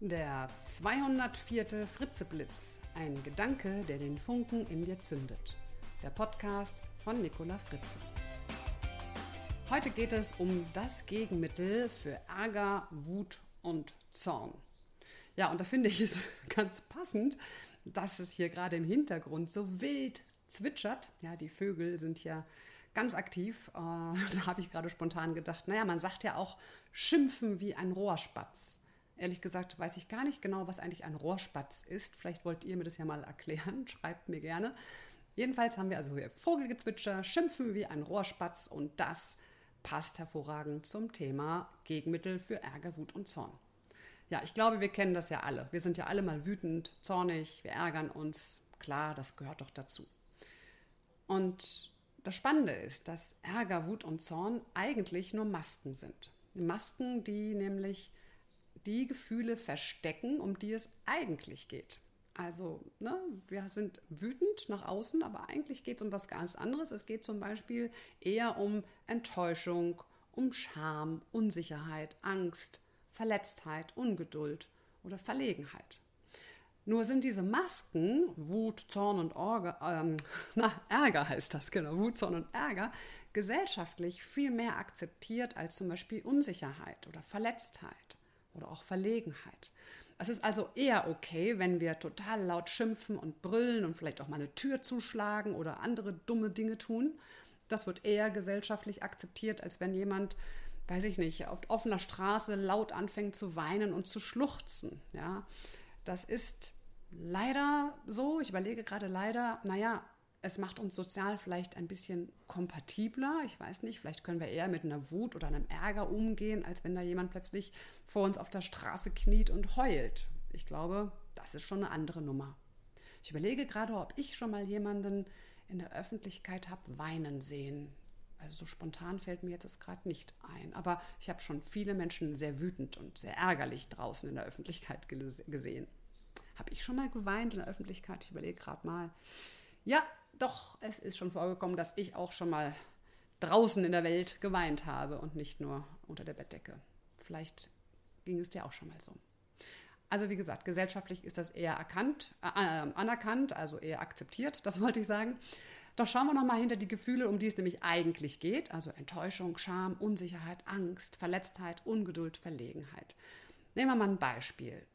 Der 204. Fritzeblitz. Ein Gedanke, der den Funken in dir zündet. Der Podcast von Nicola Fritze. Heute geht es um das Gegenmittel für Ärger, Wut und Zorn. Ja, und da finde ich es ganz passend, dass es hier gerade im Hintergrund so wild zwitschert. Ja, die Vögel sind ja ganz aktiv. Äh, da habe ich gerade spontan gedacht, naja, man sagt ja auch schimpfen wie ein Rohrspatz. Ehrlich gesagt weiß ich gar nicht genau, was eigentlich ein Rohrspatz ist. Vielleicht wollt ihr mir das ja mal erklären. Schreibt mir gerne. Jedenfalls haben wir also hier Vogelgezwitscher, Schimpfen wie ein Rohrspatz und das passt hervorragend zum Thema Gegenmittel für Ärger, Wut und Zorn. Ja, ich glaube, wir kennen das ja alle. Wir sind ja alle mal wütend, zornig, wir ärgern uns. Klar, das gehört doch dazu. Und das Spannende ist, dass Ärger, Wut und Zorn eigentlich nur Masken sind. Masken, die nämlich die Gefühle verstecken, um die es eigentlich geht. Also, ne, wir sind wütend nach außen, aber eigentlich geht es um was ganz anderes. Es geht zum Beispiel eher um Enttäuschung, um Scham, Unsicherheit, Angst, Verletztheit, Ungeduld oder Verlegenheit. Nur sind diese Masken, Wut, Zorn und Orge, ähm, na, Ärger heißt das, genau, Wut, Zorn und Ärger, gesellschaftlich viel mehr akzeptiert als zum Beispiel Unsicherheit oder Verletztheit oder auch Verlegenheit. Es ist also eher okay, wenn wir total laut schimpfen und brüllen und vielleicht auch mal eine Tür zuschlagen oder andere dumme Dinge tun. Das wird eher gesellschaftlich akzeptiert, als wenn jemand, weiß ich nicht, auf offener Straße laut anfängt zu weinen und zu schluchzen. Ja, das ist leider so. Ich überlege gerade leider, naja, es macht uns sozial vielleicht ein bisschen kompatibler. Ich weiß nicht, vielleicht können wir eher mit einer Wut oder einem Ärger umgehen, als wenn da jemand plötzlich vor uns auf der Straße kniet und heult. Ich glaube, das ist schon eine andere Nummer. Ich überlege gerade, ob ich schon mal jemanden in der Öffentlichkeit habe weinen sehen. Also so spontan fällt mir jetzt gerade nicht ein. Aber ich habe schon viele Menschen sehr wütend und sehr ärgerlich draußen in der Öffentlichkeit gesehen. Habe ich schon mal geweint in der Öffentlichkeit? Ich überlege gerade mal. Ja, doch, es ist schon vorgekommen, dass ich auch schon mal draußen in der Welt geweint habe und nicht nur unter der Bettdecke. Vielleicht ging es dir auch schon mal so. Also wie gesagt, gesellschaftlich ist das eher erkannt, äh, äh anerkannt, also eher akzeptiert, das wollte ich sagen. Doch schauen wir noch mal hinter die Gefühle, um die es nämlich eigentlich geht, also Enttäuschung, Scham, Unsicherheit, Angst, Verletztheit, Ungeduld, Verlegenheit. Nehmen wir mal ein Beispiel.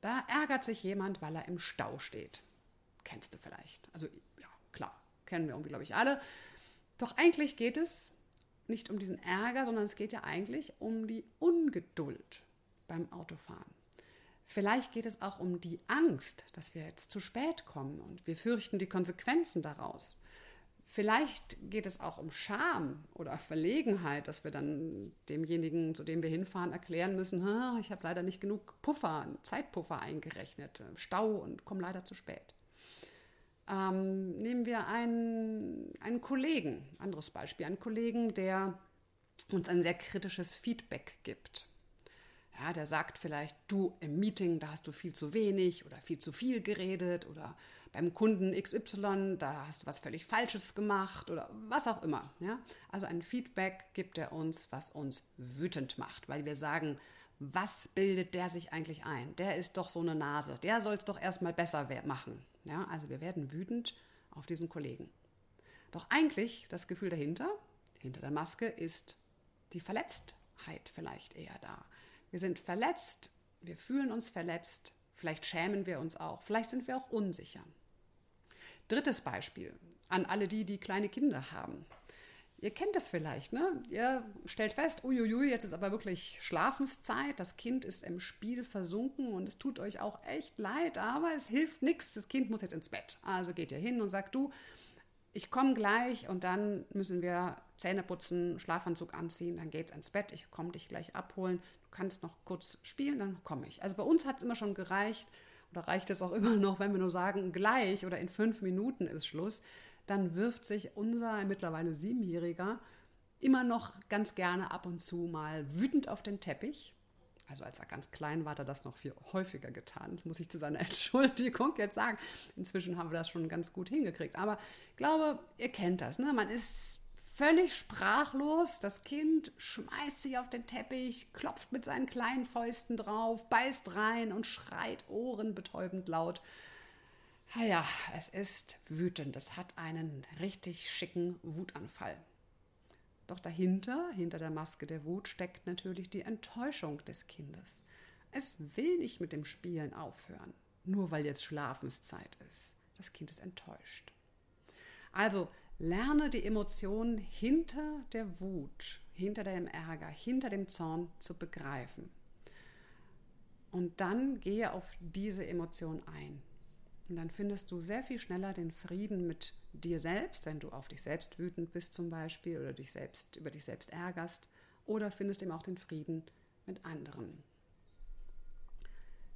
Da ärgert sich jemand, weil er im Stau steht. Kennst du vielleicht. Also klar, kennen wir irgendwie, glaube ich, alle. Doch eigentlich geht es nicht um diesen Ärger, sondern es geht ja eigentlich um die Ungeduld beim Autofahren. Vielleicht geht es auch um die Angst, dass wir jetzt zu spät kommen und wir fürchten die Konsequenzen daraus. Vielleicht geht es auch um Scham oder Verlegenheit, dass wir dann demjenigen, zu dem wir hinfahren, erklären müssen, ich habe leider nicht genug Puffer, Zeitpuffer eingerechnet, Stau und komme leider zu spät. Ähm, nehmen wir einen, einen Kollegen, anderes Beispiel, einen Kollegen, der uns ein sehr kritisches Feedback gibt. Ja, der sagt vielleicht, du im Meeting, da hast du viel zu wenig oder viel zu viel geredet oder beim Kunden XY, da hast du was völlig Falsches gemacht oder was auch immer. Ja? Also ein Feedback gibt er uns, was uns wütend macht, weil wir sagen, was bildet der sich eigentlich ein? Der ist doch so eine Nase, der soll es doch erstmal besser machen. Ja? Also wir werden wütend auf diesen Kollegen. Doch eigentlich das Gefühl dahinter, hinter der Maske, ist die Verletztheit vielleicht eher da. Wir sind verletzt, wir fühlen uns verletzt, vielleicht schämen wir uns auch, vielleicht sind wir auch unsicher. Drittes Beispiel an alle die, die kleine Kinder haben. Ihr kennt das vielleicht, ne? Ihr stellt fest, uiuiui, jetzt ist aber wirklich Schlafenszeit, das Kind ist im Spiel versunken und es tut euch auch echt leid, aber es hilft nichts, das Kind muss jetzt ins Bett. Also geht ihr hin und sagt, du, ich komme gleich und dann müssen wir Zähne putzen, Schlafanzug anziehen, dann geht's ins Bett, ich komme dich gleich abholen, du kannst noch kurz spielen, dann komme ich. Also bei uns hat es immer schon gereicht, oder reicht es auch immer noch, wenn wir nur sagen, gleich oder in fünf Minuten ist Schluss, dann wirft sich unser mittlerweile Siebenjähriger immer noch ganz gerne ab und zu mal wütend auf den Teppich also als er ganz klein war, hat er das noch viel häufiger getan. Das muss ich zu seiner Entschuldigung jetzt sagen. Inzwischen haben wir das schon ganz gut hingekriegt. Aber ich glaube, ihr kennt das. Ne? Man ist völlig sprachlos. Das Kind schmeißt sich auf den Teppich, klopft mit seinen kleinen Fäusten drauf, beißt rein und schreit ohrenbetäubend laut. Naja, es ist wütend. Es hat einen richtig schicken Wutanfall. Doch dahinter, hinter der Maske der Wut, steckt natürlich die Enttäuschung des Kindes. Es will nicht mit dem Spielen aufhören, nur weil jetzt Schlafenszeit ist. Das Kind ist enttäuscht. Also lerne die Emotionen hinter der Wut, hinter dem Ärger, hinter dem Zorn zu begreifen. Und dann gehe auf diese Emotion ein. Und dann findest du sehr viel schneller den Frieden mit dir selbst, wenn du auf dich selbst wütend bist zum Beispiel oder dich selbst, über dich selbst ärgerst. Oder findest eben auch den Frieden mit anderen.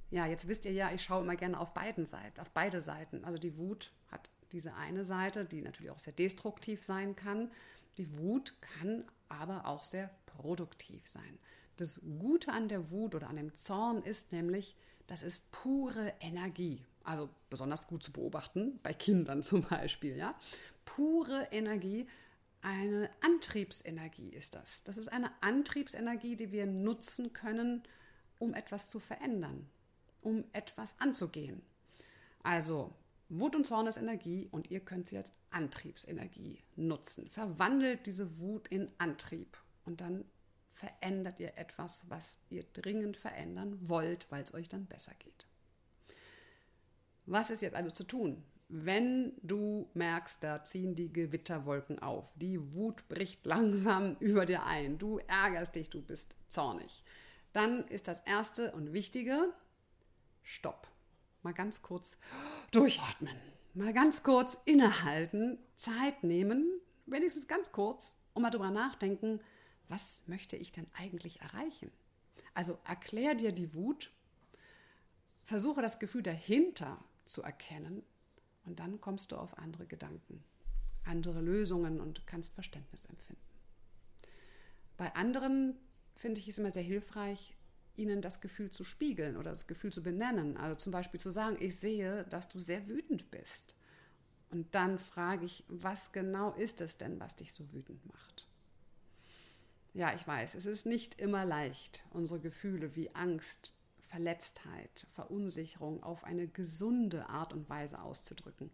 Ja, jetzt wisst ihr ja, ich schaue immer gerne auf beiden Seiten, auf beide Seiten. Also die Wut hat diese eine Seite, die natürlich auch sehr destruktiv sein kann. Die Wut kann aber auch sehr produktiv sein. Das Gute an der Wut oder an dem Zorn ist nämlich, das ist pure Energie. Also besonders gut zu beobachten, bei Kindern zum Beispiel, ja. Pure Energie, eine Antriebsenergie ist das. Das ist eine Antriebsenergie, die wir nutzen können, um etwas zu verändern, um etwas anzugehen. Also Wut und Zorn ist Energie und ihr könnt sie als Antriebsenergie nutzen. Verwandelt diese Wut in Antrieb und dann verändert ihr etwas, was ihr dringend verändern wollt, weil es euch dann besser geht. Was ist jetzt also zu tun? Wenn du merkst, da ziehen die Gewitterwolken auf, die Wut bricht langsam über dir ein, du ärgerst dich, du bist zornig, dann ist das Erste und Wichtige, Stopp. Mal ganz kurz durchatmen, mal ganz kurz innehalten, Zeit nehmen, wenigstens ganz kurz, und mal drüber nachdenken, was möchte ich denn eigentlich erreichen? Also erklär dir die Wut, versuche das Gefühl dahinter zu erkennen und dann kommst du auf andere Gedanken, andere Lösungen und kannst Verständnis empfinden. Bei anderen finde ich es immer sehr hilfreich, ihnen das Gefühl zu spiegeln oder das Gefühl zu benennen. Also zum Beispiel zu sagen, ich sehe, dass du sehr wütend bist. Und dann frage ich, was genau ist es denn, was dich so wütend macht? Ja, ich weiß, es ist nicht immer leicht, unsere Gefühle wie Angst, Verletztheit, Verunsicherung auf eine gesunde Art und Weise auszudrücken.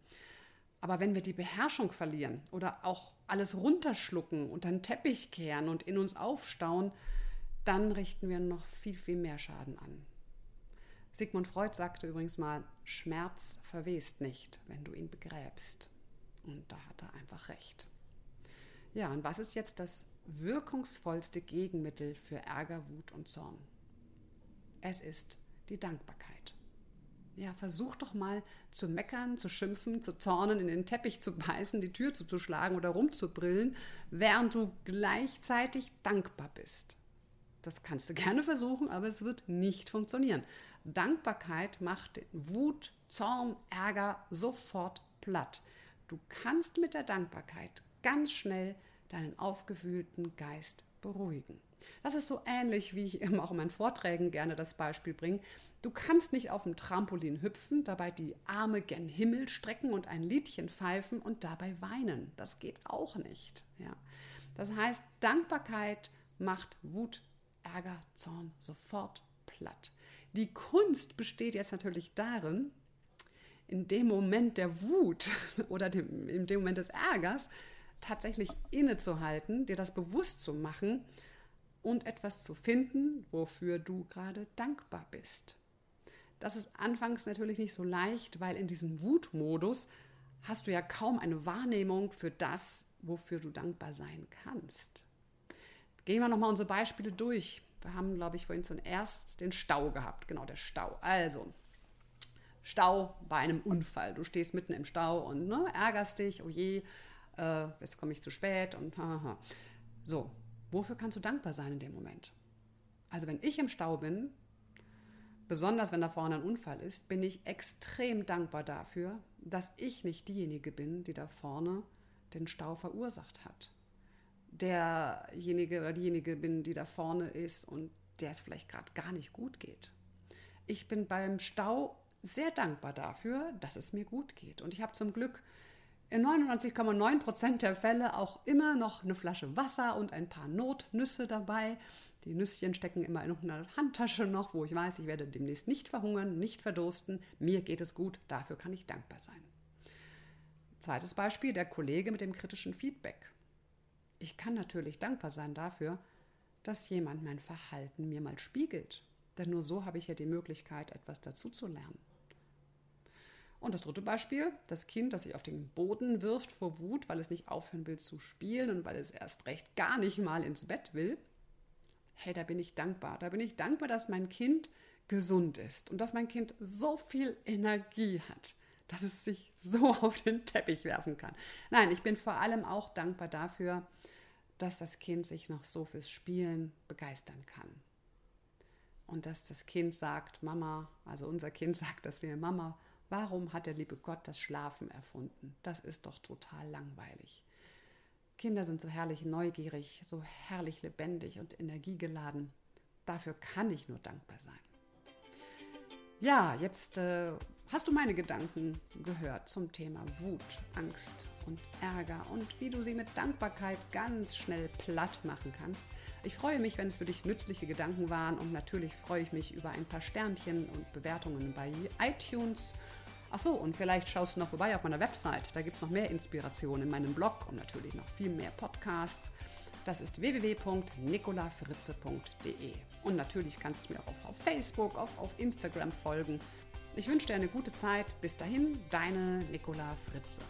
Aber wenn wir die Beherrschung verlieren oder auch alles runterschlucken, unter den Teppich kehren und in uns aufstauen, dann richten wir noch viel, viel mehr Schaden an. Sigmund Freud sagte übrigens mal, Schmerz verwest nicht, wenn du ihn begräbst. Und da hat er einfach recht. Ja, und was ist jetzt das wirkungsvollste Gegenmittel für Ärger, Wut und Zorn? Es ist die Dankbarkeit. Ja, versuch doch mal zu meckern, zu schimpfen, zu zornen, in den Teppich zu beißen, die Tür zuzuschlagen oder rumzubrillen, während du gleichzeitig dankbar bist. Das kannst du gerne versuchen, aber es wird nicht funktionieren. Dankbarkeit macht Wut, Zorn, Ärger sofort platt. Du kannst mit der Dankbarkeit ganz schnell deinen aufgewühlten Geist beruhigen. Das ist so ähnlich, wie ich immer auch in meinen Vorträgen gerne das Beispiel bringe. Du kannst nicht auf dem Trampolin hüpfen, dabei die Arme gen Himmel strecken und ein Liedchen pfeifen und dabei weinen. Das geht auch nicht. Ja. Das heißt, Dankbarkeit macht Wut, Ärger, Zorn sofort platt. Die Kunst besteht jetzt natürlich darin, in dem Moment der Wut oder dem, in dem Moment des Ärgers tatsächlich innezuhalten, dir das bewusst zu machen und etwas zu finden, wofür du gerade dankbar bist. Das ist anfangs natürlich nicht so leicht, weil in diesem Wutmodus hast du ja kaum eine Wahrnehmung für das, wofür du dankbar sein kannst. Gehen wir nochmal unsere Beispiele durch. Wir haben, glaube ich, vorhin zuerst den Stau gehabt. Genau, der Stau. Also, Stau bei einem Unfall. Du stehst mitten im Stau und ne, ärgerst dich, oh je, äh, jetzt komme ich zu spät und haha. So, Wofür kannst du dankbar sein in dem Moment? Also wenn ich im Stau bin, besonders wenn da vorne ein Unfall ist, bin ich extrem dankbar dafür, dass ich nicht diejenige bin, die da vorne den Stau verursacht hat. Derjenige oder diejenige bin, die da vorne ist und der es vielleicht gerade gar nicht gut geht. Ich bin beim Stau sehr dankbar dafür, dass es mir gut geht. Und ich habe zum Glück in 99,9% der Fälle auch immer noch eine Flasche Wasser und ein paar Notnüsse dabei. Die Nüsschen stecken immer in einer Handtasche noch, wo ich weiß, ich werde demnächst nicht verhungern, nicht verdursten. Mir geht es gut, dafür kann ich dankbar sein. Zweites Beispiel, der Kollege mit dem kritischen Feedback. Ich kann natürlich dankbar sein dafür, dass jemand mein Verhalten mir mal spiegelt. Denn nur so habe ich ja die Möglichkeit, etwas dazu zu lernen. Und das dritte Beispiel, das Kind, das sich auf den Boden wirft vor Wut, weil es nicht aufhören will zu spielen und weil es erst recht gar nicht mal ins Bett will. Hey, da bin ich dankbar. Da bin ich dankbar, dass mein Kind gesund ist und dass mein Kind so viel Energie hat, dass es sich so auf den Teppich werfen kann. Nein, ich bin vor allem auch dankbar dafür, dass das Kind sich noch so fürs Spielen begeistern kann. Und dass das Kind sagt, Mama, also unser Kind sagt, dass wir Mama Warum hat der liebe Gott das Schlafen erfunden? Das ist doch total langweilig. Kinder sind so herrlich neugierig, so herrlich lebendig und energiegeladen. Dafür kann ich nur dankbar sein. Ja, jetzt äh, hast du meine Gedanken gehört zum Thema Wut, Angst und Ärger und wie du sie mit Dankbarkeit ganz schnell platt machen kannst. Ich freue mich, wenn es für dich nützliche Gedanken waren und natürlich freue ich mich über ein paar Sternchen und Bewertungen bei iTunes Ach so, und vielleicht schaust du noch vorbei auf meiner Website. Da gibt es noch mehr Inspiration in meinem Blog und natürlich noch viel mehr Podcasts. Das ist www.nicolafritze.de. Und natürlich kannst du mir auch auf Facebook, auf, auf Instagram folgen. Ich wünsche dir eine gute Zeit. Bis dahin, deine Nicola Fritze.